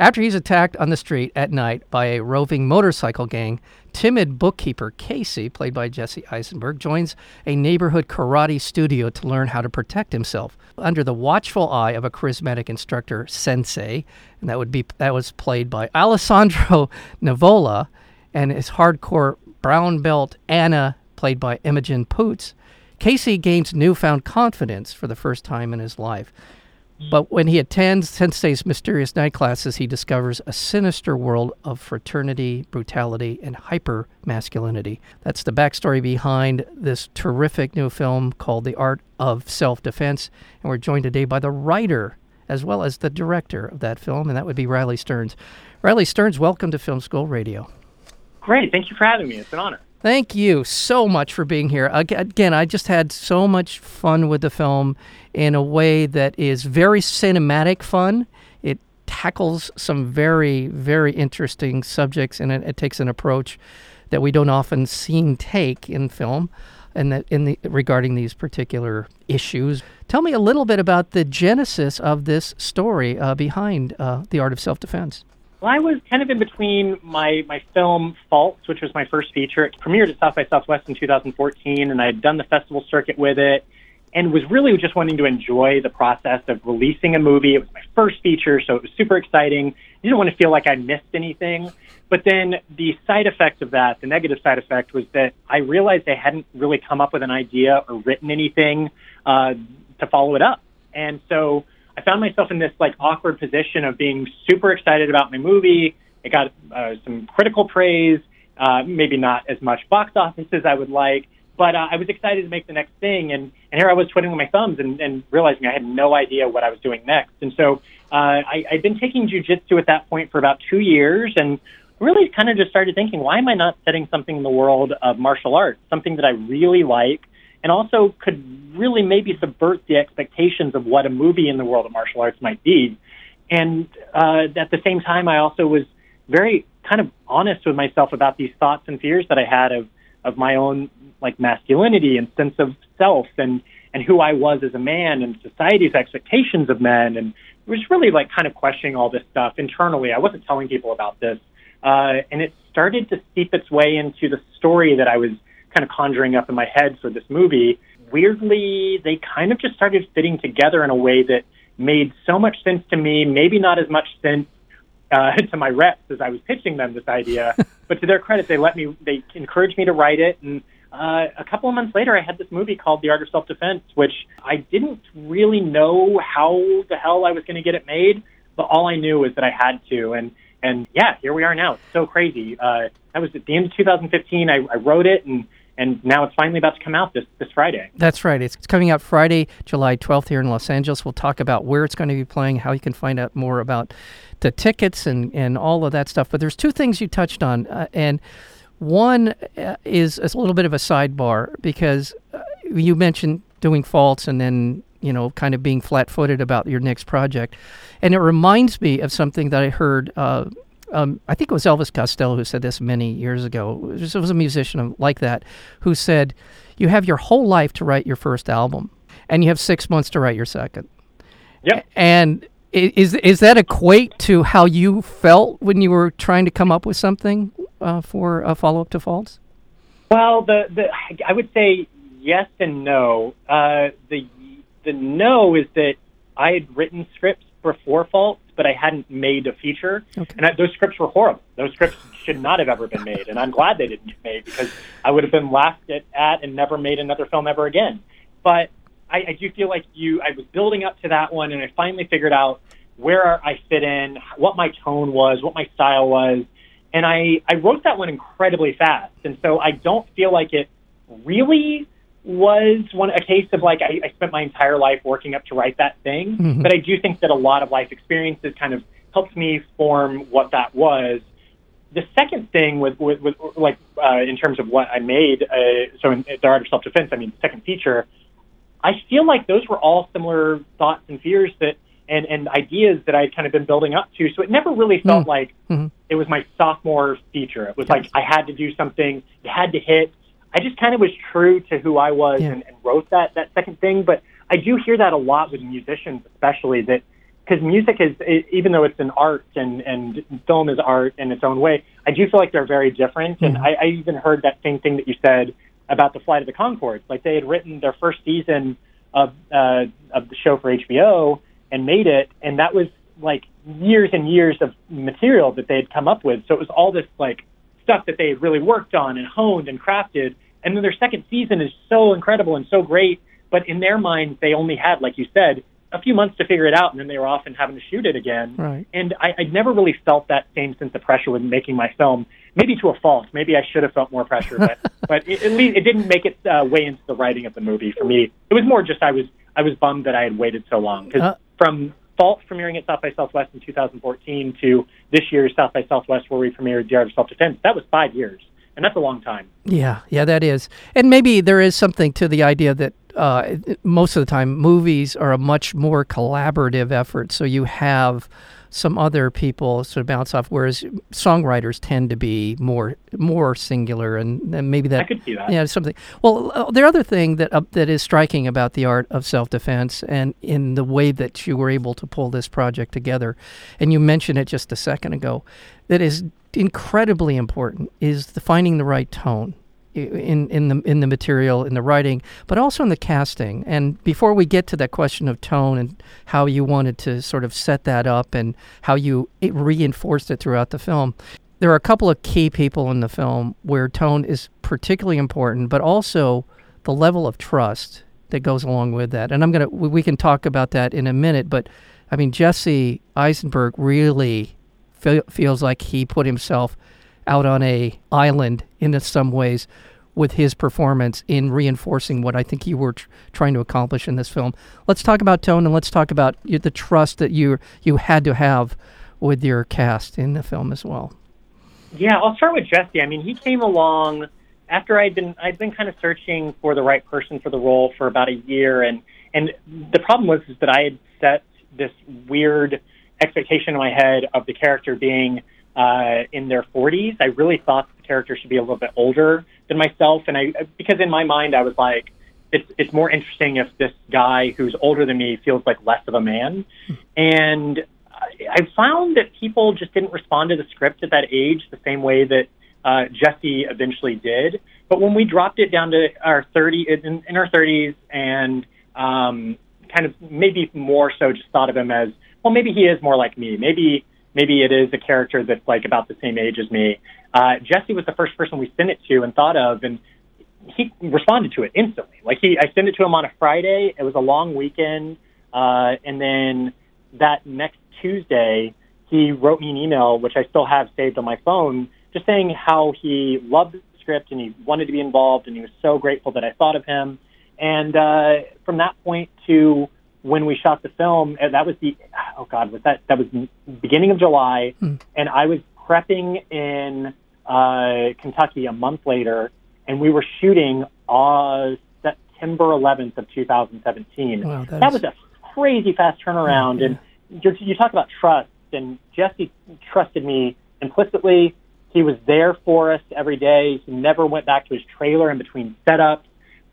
After he's attacked on the street at night by a roving motorcycle gang, timid bookkeeper Casey, played by Jesse Eisenberg, joins a neighborhood karate studio to learn how to protect himself under the watchful eye of a charismatic instructor, Sensei, and that would be that was played by Alessandro Nivola, and his hardcore brown belt Anna, played by Imogen Poots. Casey gains newfound confidence for the first time in his life. But when he attends Sensei's mysterious night classes, he discovers a sinister world of fraternity, brutality, and hyper masculinity. That's the backstory behind this terrific new film called The Art of Self Defense. And we're joined today by the writer as well as the director of that film, and that would be Riley Stearns. Riley Stearns, welcome to Film School Radio. Great. Thank you for having me. It's an honor. Thank you so much for being here. Again, I just had so much fun with the film in a way that is very cinematic fun. It tackles some very, very interesting subjects, and it, it takes an approach that we don't often see take in film, and that in the regarding these particular issues. Tell me a little bit about the genesis of this story uh, behind uh, the art of self-defense. Well, I was kind of in between my, my film Faults, which was my first feature. It premiered at South by Southwest in 2014, and I had done the festival circuit with it and was really just wanting to enjoy the process of releasing a movie. It was my first feature, so it was super exciting. I didn't want to feel like I missed anything. But then the side effect of that, the negative side effect, was that I realized I hadn't really come up with an idea or written anything uh, to follow it up. And so I found myself in this like awkward position of being super excited about my movie. It got uh, some critical praise, uh, maybe not as much box office as I would like, but uh, I was excited to make the next thing. And, and here I was twiddling my thumbs and, and realizing I had no idea what I was doing next. And so uh, I, I'd been taking jujitsu at that point for about two years and really kind of just started thinking, why am I not setting something in the world of martial arts, something that I really like, and also could really maybe subvert the expectations of what a movie in the world of martial arts might be. And uh, at the same time, I also was very kind of honest with myself about these thoughts and fears that I had of of my own like masculinity and sense of self and and who I was as a man and society's expectations of men and it was really like kind of questioning all this stuff internally. I wasn't telling people about this, uh, and it started to seep its way into the story that I was kind of conjuring up in my head for this movie, weirdly, they kind of just started fitting together in a way that made so much sense to me, maybe not as much sense uh, to my reps as I was pitching them this idea. but to their credit, they let me, they encouraged me to write it. And uh, a couple of months later, I had this movie called The Art of Self Defense, which I didn't really know how the hell I was going to get it made, but all I knew was that I had to. And and yeah, here we are now. It's so crazy. Uh, that was at the end of 2015. I, I wrote it and and now it's finally about to come out this, this Friday. That's right. It's coming out Friday, July 12th here in Los Angeles. We'll talk about where it's going to be playing, how you can find out more about the tickets and, and all of that stuff. But there's two things you touched on. Uh, and one uh, is, a little bit of a sidebar because uh, you mentioned doing faults and then, you know, kind of being flat footed about your next project. And it reminds me of something that I heard uh, um, I think it was Elvis Costello who said this many years ago. It was, it was a musician like that who said, "You have your whole life to write your first album, and you have six months to write your second. Yep. And is is that equate to how you felt when you were trying to come up with something uh, for a follow up to Faults? Well, the the I would say yes and no. Uh, the the no is that I had written scripts before Faults, but I hadn't made a feature. Okay. And I, those scripts were horrible. Those scripts should not have ever been made. And I'm glad they didn't get made because I would have been laughed at, at and never made another film ever again. But I, I do feel like you, I was building up to that one and I finally figured out where I fit in, what my tone was, what my style was. And I, I wrote that one incredibly fast. And so I don't feel like it really was one a case of like I, I spent my entire life working up to write that thing, mm-hmm. but I do think that a lot of life experiences kind of helped me form what that was. The second thing with, with, with like uh, in terms of what I made, uh, so in, in the art of self defense, I mean, second feature, I feel like those were all similar thoughts and fears that and and ideas that I'd kind of been building up to. So it never really felt Mm. like Mm-hmm. it was my sophomore feature. It was Yes. like I had to do something, it had to hit. I just kind of was true to who I was Yeah. and, and wrote that that second thing. But I do hear that a lot with musicians, especially that because music is even though it's an art and and film is art in its own way. I do feel like they're very different. And Mhm. I, I even heard that same thing that you said about the Flight of the Conchords. Like they had written their first season of uh, of the show for HBO and made it, and that was like years and years of material that they had come up with. So it was all this like stuff that they had really worked on and honed and crafted. And then their second season is so incredible and so great, but in their minds they only had, like you said, a few months to figure it out, and then they were off and having to shoot it again. Right. And I, I never really felt that same sense of pressure with making my film. Maybe to a fault. Maybe I should have felt more pressure, but but it, at least it didn't make it uh, way into the writing of the movie for me. It was more just I was I was bummed that I had waited so long because Uh. from Fault premiering at South by Southwest in 2014 to this year's South by Southwest where we premiered The Art of Self Defense, that was five years, and that's a long time. Yeah, yeah, that is. And maybe there is something to the idea that uh, most of the time movies are a much more collaborative effort. So you have some other people sort of bounce off, whereas songwriters tend to be more more singular, and, and maybe that I could see that. yeah, something. Well, uh, the other thing that uh, that is striking about the art of self defense and in the way that you were able to pull this project together, and you mentioned it just a second ago, that is incredibly important is the finding the right tone in in the in the material in the writing but also in the casting. And before we get to that question of tone and how you wanted to sort of set that up and how you it reinforced it throughout the film there are a couple of key people in the film where tone is particularly important but also the level of trust that goes along with that. And i'm going to we can talk about that in a minute but i mean jesse eisenberg really fe- feels like he put himself out on a island in some ways with his performance in reinforcing what I think you were tr- trying to accomplish in this film. Let's talk about tone and let's talk about the trust that you you had to have with your cast in the film as well. Yeah, I'll start with Jesse. I mean, he came along after I'd been I'd been kind of searching for the right person for the role for about a year, and and the problem was is that I had set this weird expectation in my head of the character being uh, in their 40s. I really thought the character should be a little bit older than myself, and I because in my mind I was like, it's it's more interesting if this guy who's older than me feels like less of a man, and I- found that people just didn't respond to the script at that age the same way that uh, Jesse eventually did. But when we dropped it down to our 30 in, in our 30s and um, kind of maybe more so just thought of him as well, maybe he is more like me. Maybe maybe it is a character that's like about the same age as me. Uh, Jesse was the first person we sent it to and thought of, and he responded to it instantly. Like he, I sent it to him on a Friday. It was a long weekend, uh, and then that next Tuesday, he wrote me an email, which I still have saved on my phone, just saying how he loved the script and he wanted to be involved, and he was so grateful that I thought of him. And uh, from that point to when we shot the film, uh, that was the oh god, was that that was beginning of July, Hmm. and I was prepping in uh, Kentucky a month later, and we were shooting uh, September 11th of 2017. Wow, that that is- was a crazy fast turnaround, Yeah. and you're, you talk about trust, and Jesse trusted me implicitly. He was there for us every day. He never went back to his trailer in between setups.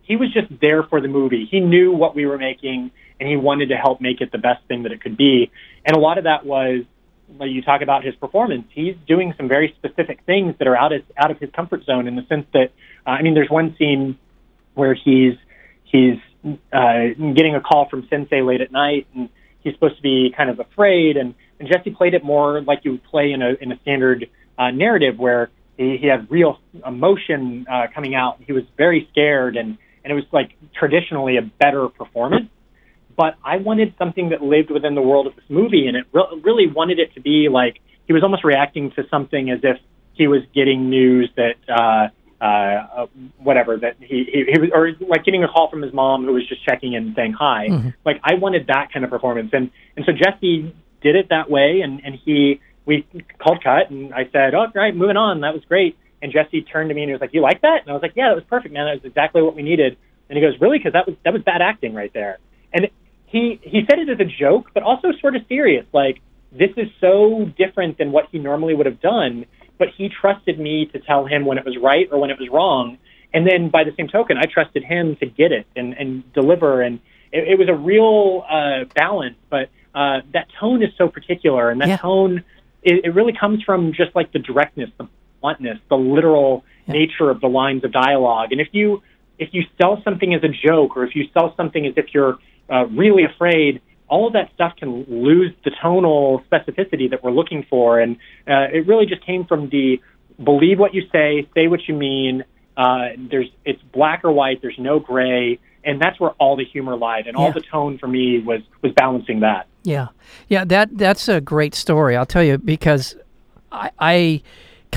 He was just there for the movie. He knew what we were making, and he wanted to help make it the best thing that it could be. And a lot of that was, like you talk about his performance. He's doing some very specific things that are out of out of his comfort zone in the sense that, uh, I mean, there's one scene where he's he's uh, getting a call from Sensei late at night, and he's supposed to be kind of afraid. And, and Jesse played it more like you would play in a in a standard uh, narrative where he, he had real emotion uh, coming out. He was very scared, and and it was like traditionally a better performance. But I wanted something that lived within the world of this movie, and it re- really wanted it to be like he was almost reacting to something as if he was getting news that. Uh, uh, uh, whatever that he, he, he was, or like getting a call from his mom who was just checking in and saying hi. Mhm. Like I wanted that kind of performance, and and so Jesse did it that way, and and he we called cut, and I said, oh, all right, moving on, that was great. And Jesse turned to me and he was like, you like that? And I was like, yeah, that was perfect, man. That was exactly what we needed. And he goes, really? Because that was that was bad acting right there. And he he said it as a joke, but also sort of serious. Like this is so different than what he normally would have done. But he trusted me to tell him when it was right or when it was wrong. And then by the same token, I trusted him to get it and, and deliver. And it, it was a real uh, balance. But uh, that tone is so particular, and that Yeah. tone it, it really comes from just like the directness, the bluntness, the literal nature of the lines of dialogue. And if you if you sell something as a joke, or if you sell something as if you're uh, really afraid, all of that stuff can lose the tonal specificity that we're looking for. And uh, it really just came from the believe what you say, say what you mean. Uh, there's it's black or white. There's no gray, and that's where all the humor lied. And all Yeah. the tone for me was was balancing that. Yeah, yeah. That that's a great story. I'll tell you because I, I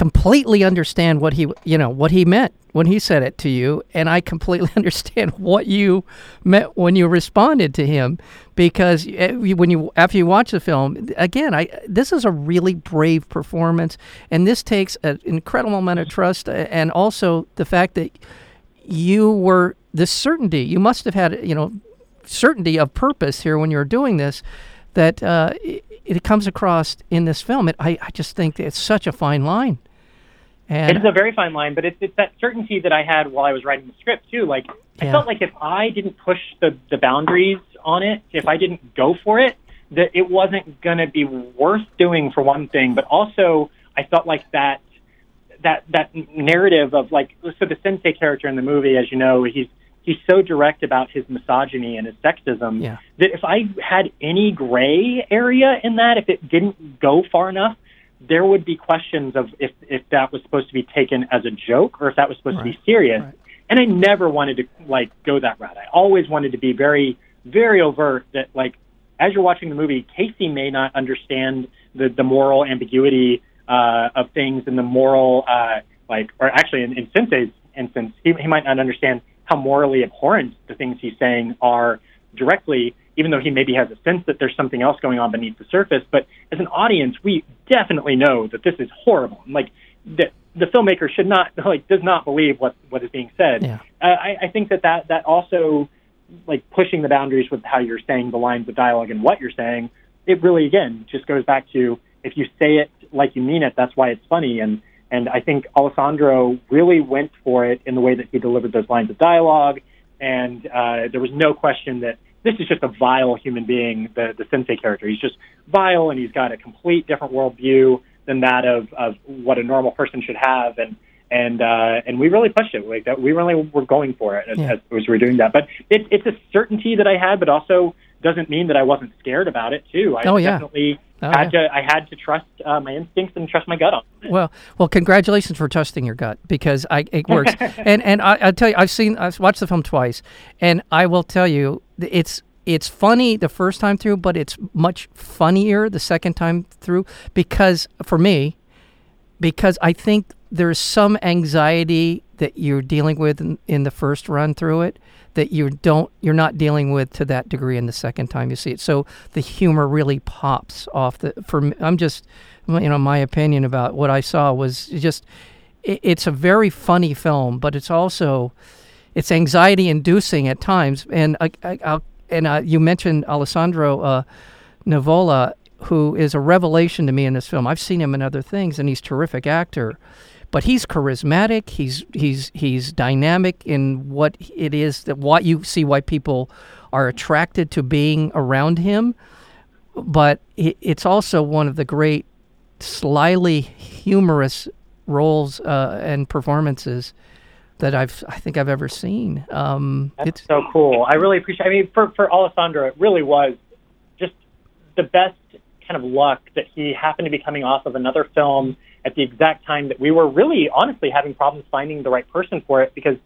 completely understand what he you know what he meant when he said it to you, and I completely understand what you meant when you responded to him. Because eh, when you after you watch the film again, I this is a really brave performance, and this takes an incredible amount of trust, and also the fact that you were the certainty. You must have had you know certainty of purpose here when you're doing this that uh, it, it comes across in this film. It, I, I just think it's such a fine line. And It is a very fine line, but it's, it's that certainty that I had while I was writing the script too. Like I felt like if I didn't push the the boundaries on it, if I didn't go for it, that it wasn't going to be worth doing for one thing. But also, I felt like that that that narrative of like so the sensei character in the movie, as you know, he's he's so direct about his misogyny and his sexism Yeah. that if I had any gray area in that, if it didn't go far enough, there would be questions of if if that was supposed to be taken as a joke or if that was supposed to be serious. Right. And I never wanted to like go that route. I always wanted to be very very overt that like as you're watching the movie, Casey may not understand the the moral ambiguity uh, of things and the moral uh, like or actually in, in Sensei's instance, he, he might not understand how morally abhorrent the things he's saying are directly, even though he maybe has a sense that there's something else going on beneath the surface. But as an audience, we definitely know that this is horrible. And, Like that the filmmaker should not like does not believe what what is being said. Yeah. Uh, I, I think that, that that also like pushing the boundaries with how you're saying the lines of dialogue and what you're saying. It really again just goes back to if you say it like you mean it, that's why it's funny. And and I think Alessandro really went for it in the way that he delivered those lines of dialogue. And uh, there was no question that this is just a vile human being, the the sensei character. He's just vile, and he's got a complete different worldview than that of of what a normal person should have. And and uh, and we really pushed it like that. We really were going for it as, Yeah. as, as we were doing that. But it, it's a certainty that I had, but also doesn't mean that I wasn't scared about it too. I Oh, yeah. definitely Oh, had to. I had to trust uh, my instincts and trust my gut on. it. Well, well, congratulations for trusting your gut because I it works. and and I, I tell you, I've seen, I've watched the film twice, and I will tell you, it's it's funny the first time through, but it's much funnier the second time through because for me, because I think there's some anxiety that you're dealing with in, in the first run through it that you don't you're not dealing with to that degree in the second time you see it. So the humor really pops off the for me, I'm just you know my opinion about what I saw was just it, it's a very funny film, but it's also it's anxiety inducing at times and I, I, I'll, and uh, you mentioned Alessandro uh, Nivola who is a revelation to me in this film. I've seen him in other things, and he's a terrific actor. But he's charismatic. He's he's he's dynamic in what it is that what you see why people are attracted to being around him. But it's also one of the great, slyly humorous roles uh, and performances that I've I think I've ever seen. Um, That's it's so cool. I really appreciate. I mean, for for Alessandro, it really was just the best kind of luck that he happened to be coming off of another film at the exact time that we were really honestly having problems finding the right person for it because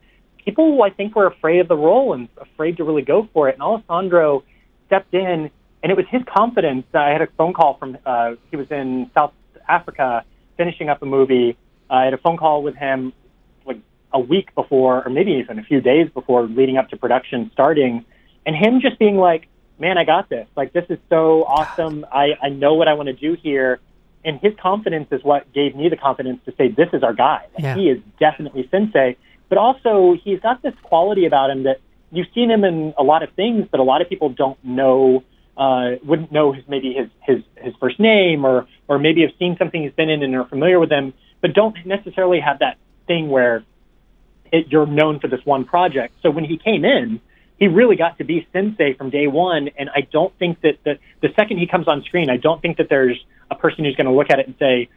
people I think were afraid of the role and afraid to really go for it. And Alessandro stepped in, and it was his confidence. I had a phone call from uh, he was in South Africa finishing up a movie. I had a phone call with him like a week before, or maybe even a few days before, leading up to production starting, and him just being like, "Man, I got this! Like this is so awesome! I I know what I want to do here." And his confidence is what gave me the confidence to say, "This is our guy. Like, Yeah. He is definitely sensei." But also, he's got this quality about him that you've seen him in a lot of things, but a lot of people don't know uh, wouldn't know his maybe his his his first name or or maybe have seen something he's been in and are familiar with him, but don't necessarily have that thing where it, you're known for this one project. So when he came in, he really got to be sensei from day one. And I don't think that the, the second he comes on screen, I don't think that there's a person who's going to look at it and say,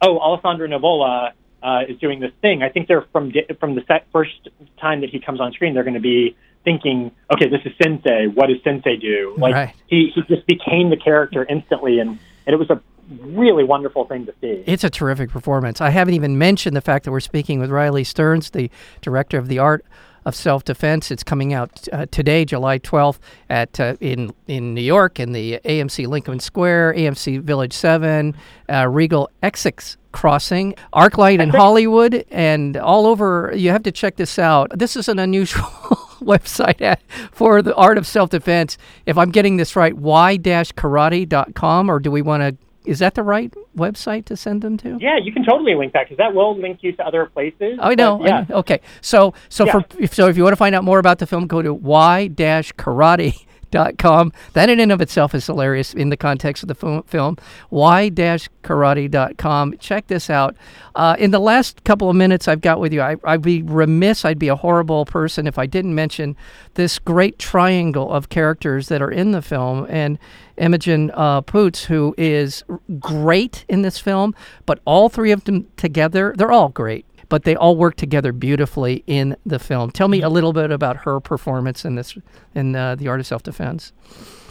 "Oh, Alessandro Nivola uh, is doing this thing." I think they're from from the set, first time that he comes on screen, they're going to be thinking, "Okay, this is Sensei. What does Sensei do?" Like Right. he he just became the character instantly, and and it was a really wonderful thing to see. It's a terrific performance. I haven't even mentioned the fact that we're speaking with Riley Stearns, the director of the art of self defense. It's coming out uh, today, July 12th, at uh, in in New York in the AMC Lincoln Square, AMC Village Seven, uh, Regal Essex Crossing, ArcLight in Hollywood, and all over. You have to check this out. This is an unusual. website at, for the art of self-defense if i'm getting this right y-karate.com or do we want to is that the right website to send them to? Yeah, you can totally link that because that will link you to other places. Oh, I know. But, yeah. I know. Okay. So so Yeah. for if, so if you want to find out more about the film, go to y-karate.com. That in and of itself is hilarious in the context of the fil- film. y-karate.com. Check this out. Uh, in the last couple of minutes I've got with you, I, I'd be remiss, I'd be a horrible person if I didn't mention this great triangle of characters that are in the film. And Imogen uh, Poots, who is great in this film, but all three of them together, they're all great, but they all work together beautifully in the film. Tell me a little bit about her performance in this, in uh, The Art of Self Defense.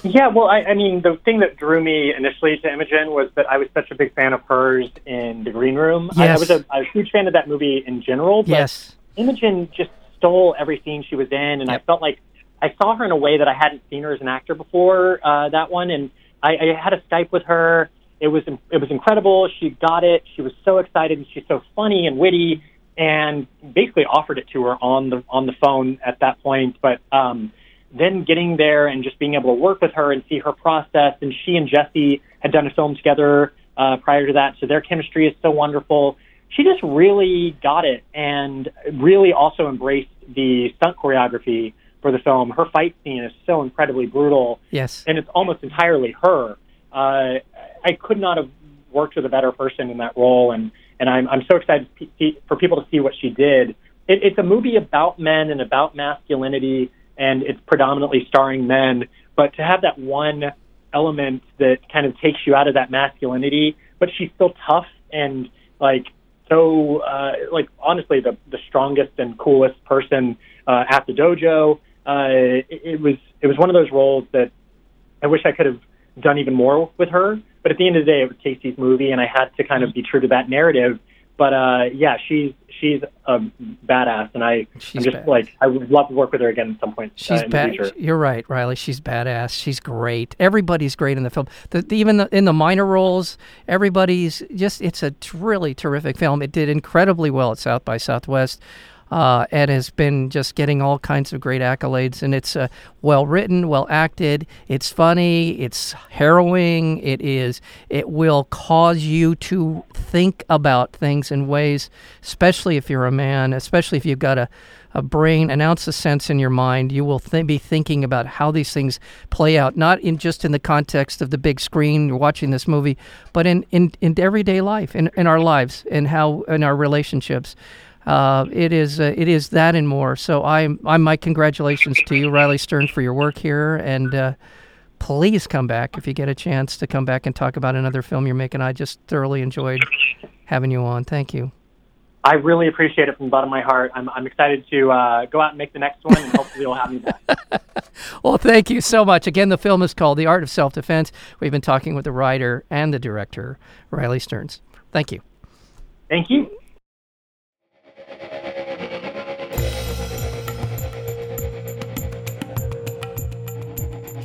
Yeah, well, I, I mean, the thing that drew me initially to Imogen was that I was such a big fan of hers in The Green Room. I, I Yes. was a, a huge fan of that movie in general, but Yes. Imogen just stole every scene she was in, and I felt like I saw her in a way that I hadn't seen her as an actor before. Uh, that one, and I, I had a Skype with her. It was it was incredible. She got it. She was so excited, and she's so funny and witty, and basically offered it to her on the on the phone at that point. But um, then getting there and just being able to work with her and see her process, and she and Jesse had done a film together uh, prior to that, so their chemistry is so wonderful she just really got it and really also embraced the stunt choreography for the film. Her fight scene is so incredibly brutal, Yes. and it's almost entirely her. Uh, I could not have worked with a better person in that role, and and I'm I'm so excited for people to see what she did. It, it's a movie about men and about masculinity, and it's predominantly starring men. But to have that one element that kind of takes you out of that masculinity, but she's still tough and like so uh, like honestly the the strongest and coolest person uh, at the dojo. Uh, it, it was it was one of those roles that I wish I could have done even more with her. But at the end of the day, it was Casey's movie, and I had to kind of be true to that narrative. But uh, yeah, she's she's a badass, and I She's I'm just like I would love to work with her again at some point uh, She's the bad. You're right, Riley. She's badass. She's great. Everybody's great in the film. The, the, even the, in the minor roles, everybody's just. It's a really terrific film. It did incredibly well at South by Southwest. Uh, and has been just getting all kinds of great accolades, and it's uh, well written, well acted. It's funny, it's harrowing. It is. It will cause you to think about things in ways, especially if you're a man, especially if you've got a a brain, an ounce of sense in your mind, you will th- be thinking about how these things play out, not in just in the context of the big screen, you're watching this movie, but in, in, in everyday life, in, in our lives, and how in our relationships. Uh, it is uh, it is that and more. So I'm I'm my congratulations to you, Riley Stern, for your work here, and uh, please come back if you get a chance to come back and talk about another film you're making. I just thoroughly enjoyed having you on. Thank you. I really appreciate it from the bottom of my heart. I'm I'm excited to uh, go out and make the next one, and hopefully you'll have me back. Well, thank you so much. Again, the film is called The Art of Self Defense. We've been talking with the writer and the director, Riley Stearns. Thank you. Thank you.